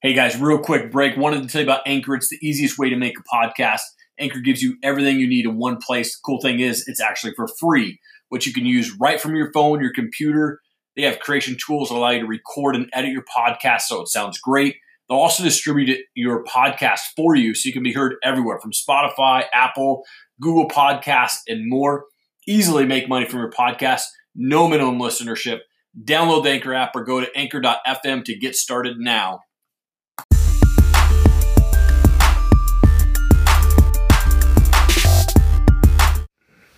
Hey guys, real quick break. Wanted to tell you about Anchor. It's the easiest way to make a podcast. Anchor gives you everything you need in one place. Cool thing is, it's actually for free, which you can use right from your phone, your computer. They have creation tools that allow you to record and edit your podcast so it sounds great. They'll also distribute your podcast for you so you can be heard everywhere from Spotify, Apple, Google Podcasts, and more. Easily make money from your podcast. No minimum listenership. Download the Anchor app or go to anchor.fm to get started now.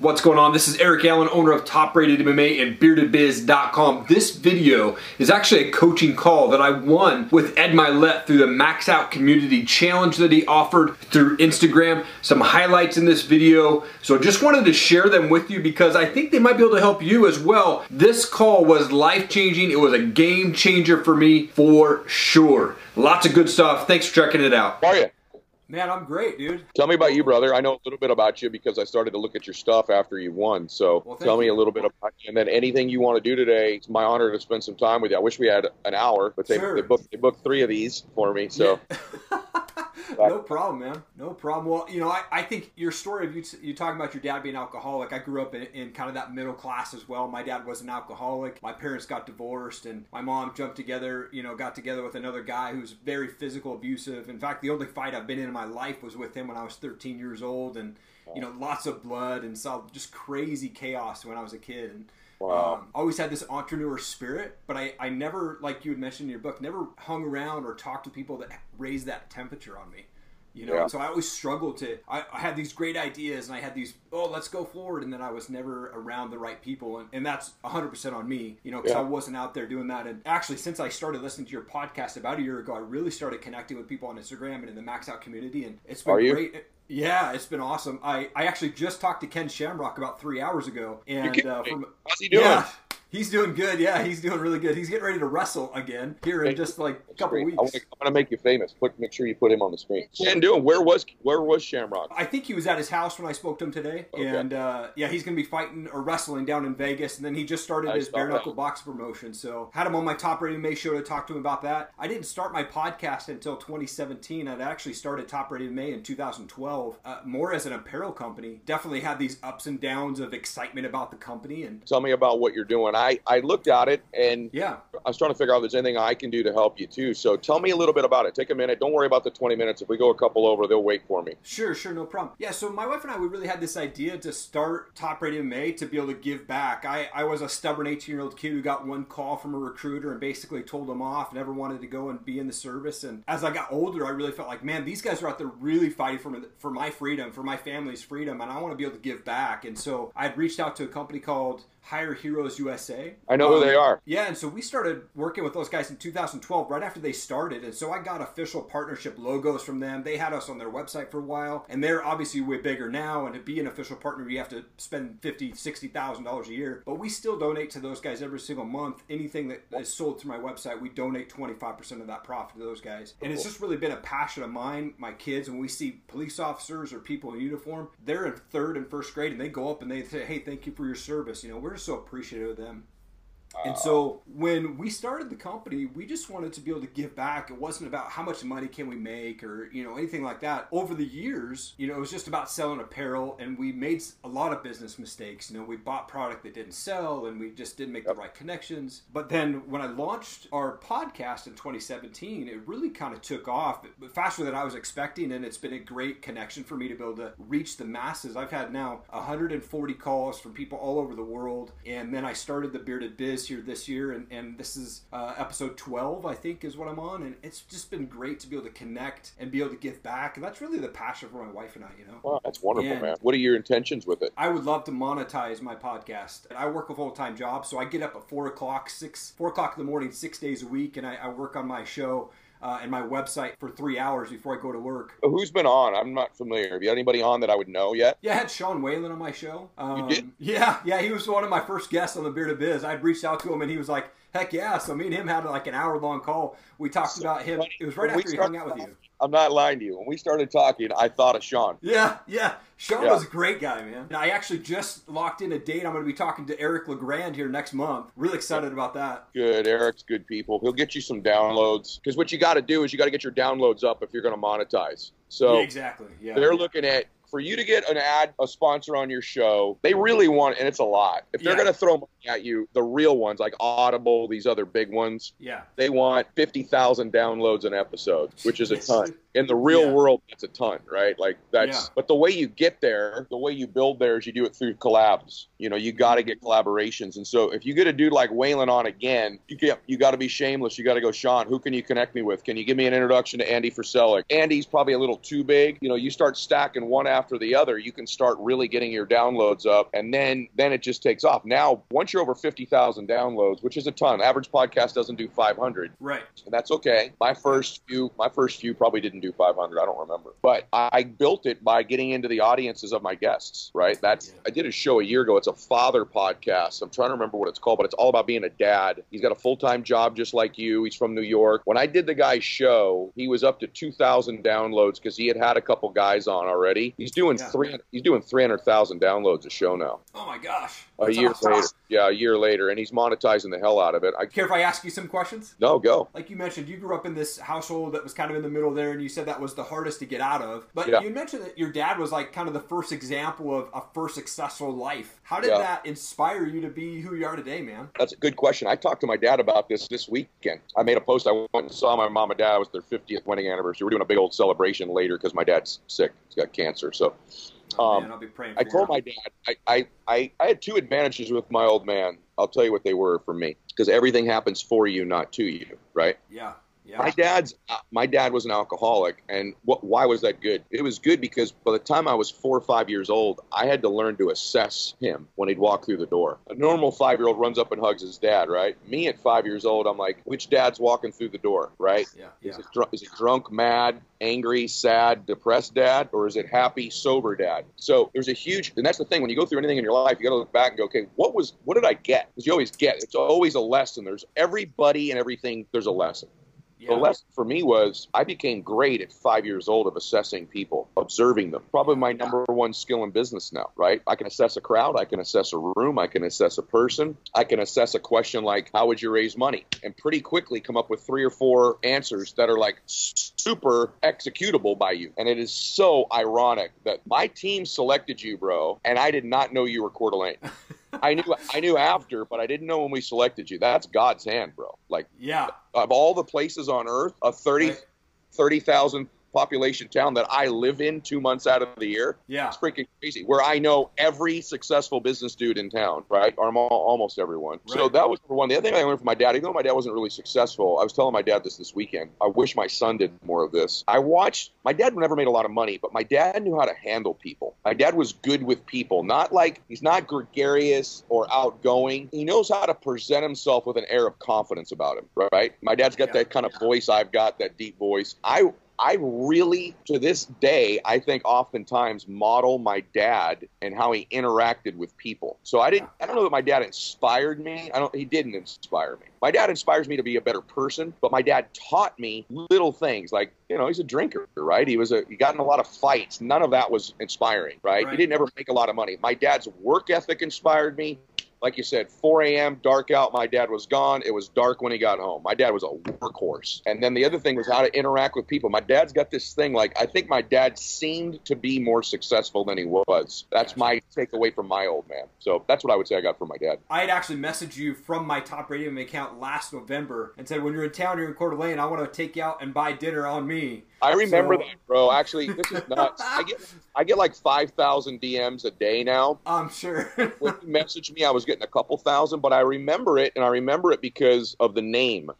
What's going on? This is Eric Allen, owner of Top Rated MMA and BeardedBiz.com. This video is actually a coaching call that I won with Ed Mylett through the Max Out Community Challenge that he offered through Instagram. Some highlights in this video. So just wanted to share them with you because I think they might be able to help you as well. This call was life changing. It was a game changer for me for sure. Lots of good stuff. Thanks for checking it out. How are you? Man, I'm great, dude. Tell me about you, brother. I know a little bit about you because I started to look at your stuff after you won. So Well, tell me you. a little bit about you. And then anything you want to do today, it's my honor to spend some time with you. I wish we had an hour, but they, Sure. they, booked, they booked three of these for me. So no problem, man. No problem. Well, you know, I, I think your story of you you talking about your dad being alcoholic. I grew up in, in kind of that middle class as well. My dad was an alcoholic. My parents got divorced, and my mom jumped together. You know, got together with another guy who's very physical abusive. In fact, the only fight I've been in in my life was with him when I was 13 years old, and you know, lots of blood and saw just crazy chaos when I was a kid. And Wow. um, always had this entrepreneur spirit, but I, I never, like you had mentioned in your book, never hung around or talked to people that raised that temperature on me. You know, Yeah. so I always struggled to. I, I had these great ideas, and I had these, oh, let's go forward, and then I was never around the right people, and, and that's 100 percent on me. You know, because Yeah. I wasn't out there doing that. And actually, since I started listening to your podcast about a year ago, I really started connecting with people on Instagram and in the Max Out community, and it's been Are you? Yeah, it's been awesome. I, I actually just talked to Ken Shamrock about three hours ago, and uh, from how's he doing? yeah, he's doing good. Yeah, he's doing really good. He's getting ready to wrestle again here in just like a couple great. weeks. I wanna, I'm to make you famous. Put, make sure you put him on the screen. Ken doing? Where was where was Shamrock? I think he was at his house when I spoke to him today, Okay. and uh, yeah, he's going to be fighting or wrestling down in Vegas, and then he just started I his bare knuckle box promotion. So had him on my top rated MMA show to talk to him about that. I didn't start my podcast until 2017. I'd actually started Top Rated MMA in 2012, uh, more as an apparel company. Definitely had these ups and downs of excitement about the company, and Tell me about what you're doing. I, I looked at it and yeah, I was trying to figure out if there's anything I can do to help you too. So tell me a little bit about it. Take a minute. Don't worry about the 20 minutes. If we go a couple over, they'll wait for me. Sure, sure, no problem. Yeah, so my wife and I, we really had this idea to start Top Rated MMA to be able to give back. I, I was a stubborn 18 year old kid who got one call from a recruiter and basically told him off, never wanted to go and be in the service. And as I got older, I really felt like, man, these guys are out there really fighting for, me, for my freedom, for my family's freedom, and I want to be able to give back. And so I'd reached out to a company called Hire Heroes USA. I know who Um, they are. yeah, and so we started working with those guys in 2012, right after they started. And so I got official partnership logos from them. They had us on their website for a while, and they're obviously way bigger now. And to be an official partner, you have to spend fifty, sixty thousand dollars a year. But we still donate to those guys every single month. Anything that is sold through my website, we donate 25 percent of that profit to those guys. And it's just really been a passion of mine, my kids. When we see police officers or people in uniform, they're in third and first grade, and they go up and they say, "Hey, thank you for your service." You know, we're just so appreciative of them. And uh, so when we started the company, we just wanted to be able to give back. It wasn't about how much money can we make or, you know, anything like that. Over the years, you know, it was just about selling apparel and we made a lot of business mistakes. You know, we bought product that didn't sell and we just didn't make the right connections. But then when I launched our podcast in 2017, it really kind of took off faster than I was expecting and it's been a great connection for me to be able to reach the masses. I've had now 140 calls from people all over the world and then I started the Bearded Biz here this year and, and this is uh, episode 12 I think is what I'm on and it's just been great to be able to connect and be able to give back and that's really the passion for my wife and I you know Wow, that's wonderful, Yeah. man. What are your intentions with it? I would love to monetize my podcast. I work a full time job, so I get up at four o'clock, six four o'clock in the morning, six days a week, and I, I work on my show uh, and my website for three hours before I go to work. Who's been on? I'm not familiar. Have you had anybody on that I would know yet? Yeah, I had Sean Whalen on my show. Um, did? Yeah, yeah, he was one of my first guests on the Bearded Biz. I'd reached out to him and he was like, Heck yeah! So me and him had like an hour long call. We talked so about him. It was right after he hung out with you. I'm not lying to you. When we started talking, I thought of Sean. Yeah, yeah. Sean yeah. was a great guy, man. And I actually just locked in a date. I'm going to be talking to Eric LeGrand here next month. Really excited about that. Good. Eric's good people. He'll get you some downloads because what you got to do is you got to get your downloads up if you're going to monetize. So yeah, exactly. Yeah. They're looking at for you to get an ad, a sponsor on your show, they really want, and it's a lot. If they're yeah. going to throw money at you, the real ones like Audible, these other big ones, yeah, they want fifty thousand downloads an episode, which is a ton. In the real yeah. world, that's a ton, right? Like that's. Yeah. But the way you get there, the way you build there is you do it through collabs. You know, you got to get collaborations, and so if you get a dude like Whalen on again, you get you got to be shameless. You got to go, Sean. Who can you connect me with? Can you give me an introduction to Andy Frisella? Andy's probably a little too big. You know, you start stacking one after the other, you can start really getting your downloads up, and then then it just takes off. Now, once you're over fifty thousand downloads, which is a ton, average podcast doesn't do five hundred. Right. And that's okay. My first few, my first few probably didn't do five hundred. I don't remember, but I built it by getting into the audiences of my guests. Right. That's. I did a show a year ago. It's a father podcast. I'm trying to remember what it's called, but it's all about being a dad. He's got a full time job just like you. He's from New York. When I did the guy's show, he was up to two thousand downloads because he had had a couple guys on already. He's doing yeah. three. He's doing three hundred thousand downloads a show now. Oh my gosh! That's a year awesome. later, yeah, a year later, and he's monetizing the hell out of it. I care if I ask you some questions. No, go. Like you mentioned, you grew up in this household that was kind of in the middle there, and you said that was the hardest to get out of. But yeah. you mentioned that your dad was like kind of the first example of a first successful life. How did yeah. that inspire you to be who you are today, man? That's a good question. I talked to my dad about this this weekend. I made a post. I went and saw my mom and dad. It was their 50th wedding anniversary. We're doing a big old celebration later because my dad's sick. He's got cancer, so Um, oh, man, I'll be praying. I told my dad I, I, I, I had two advantages with my old man. I'll tell you what they were for me because everything happens for you, not to you, right? Yeah. Yeah. My dad's uh, my dad was an alcoholic, and what, why was that good? It was good because by the time I was four or five years old, I had to learn to assess him when he'd walk through the door. A normal five year old runs up and hugs his dad, right? Me at five years old, I'm like, which dad's walking through the door, right? Yeah. yeah. Is, it dr- is it drunk, mad, angry, sad, depressed dad, or is it happy, sober dad? So there's a huge, and that's the thing when you go through anything in your life, you got to look back and go, okay, what was, what did I get? Because you always get, it's always a lesson. There's everybody and everything. There's a lesson. Yeah. The lesson for me was I became great at five years old of assessing people, observing them. Probably my number one skill in business now, right? I can assess a crowd, I can assess a room, I can assess a person, I can assess a question like, How would you raise money? And pretty quickly come up with three or four answers that are like super executable by you. And it is so ironic that my team selected you, bro, and I did not know you were Coeur d'Alene. I knew I knew after, but I didn't know when we selected you. That's God's hand, bro. Like, yeah, of all the places on earth, a 30 right. 30,000 population town that I live in two months out of the year. Yeah. It's freaking crazy. Where I know every successful business dude in town, right? Or almost everyone. Right. So that was number one. The other thing I learned from my dad, even though my dad wasn't really successful, I was telling my dad this this weekend. I wish my son did more of this. I watched, my dad never made a lot of money, but my dad knew how to handle people. My dad was good with people. Not like, he's not gregarious or outgoing. He knows how to present himself with an air of confidence about him, right? My dad's got yeah. that kind of voice I've got, that deep voice. I I really, to this day, I think oftentimes model my dad and how he interacted with people. So I didn't, I don't know that my dad inspired me. I don't, he didn't inspire me. My dad inspires me to be a better person, but my dad taught me little things like, you know, he's a drinker, right? He was a, he got in a lot of fights. None of that was inspiring, right? right. He didn't ever make a lot of money. My dad's work ethic inspired me like you said, 4 a.m., dark out. My dad was gone. It was dark when he got home. My dad was a workhorse. And then the other thing was how to interact with people. My dad's got this thing like, I think my dad seemed to be more successful than he was. That's my takeaway from my old man. So that's what I would say I got from my dad. I had actually messaged you from my top rated account last November and said, when you're in town, you're in Coeur d'Alene, I want to take you out and buy dinner on me. I remember so, that, bro. Actually, this is nuts. I get I get like five thousand DMs a day now. I'm sure. when you messaged me, I was getting a couple thousand, but I remember it, and I remember it because of the name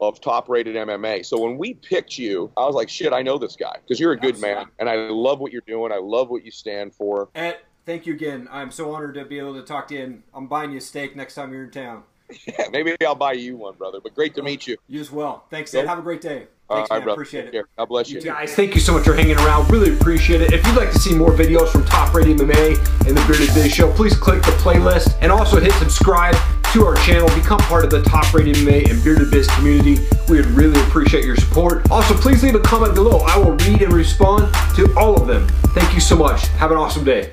of top rated MMA. So when we picked you, I was like, shit, I know this guy because you're a good man, and I love what you're doing. I love what you stand for. And thank you again. I'm so honored to be able to talk to you. And I'm buying you a steak next time you're in town. Yeah, maybe I'll buy you one, brother. But great to oh, meet you. You as well. Thanks, Ed. Have a great day. Thanks, uh, man. I appreciate it. God bless you. you guys, thank you so much for hanging around. Really appreciate it. If you'd like to see more videos from Top Rated MMA and the Bearded Biz Show, please click the playlist and also hit subscribe to our channel. Become part of the Top Rated MMA and Bearded Biz community. We would really appreciate your support. Also, please leave a comment below. I will read and respond to all of them. Thank you so much. Have an awesome day.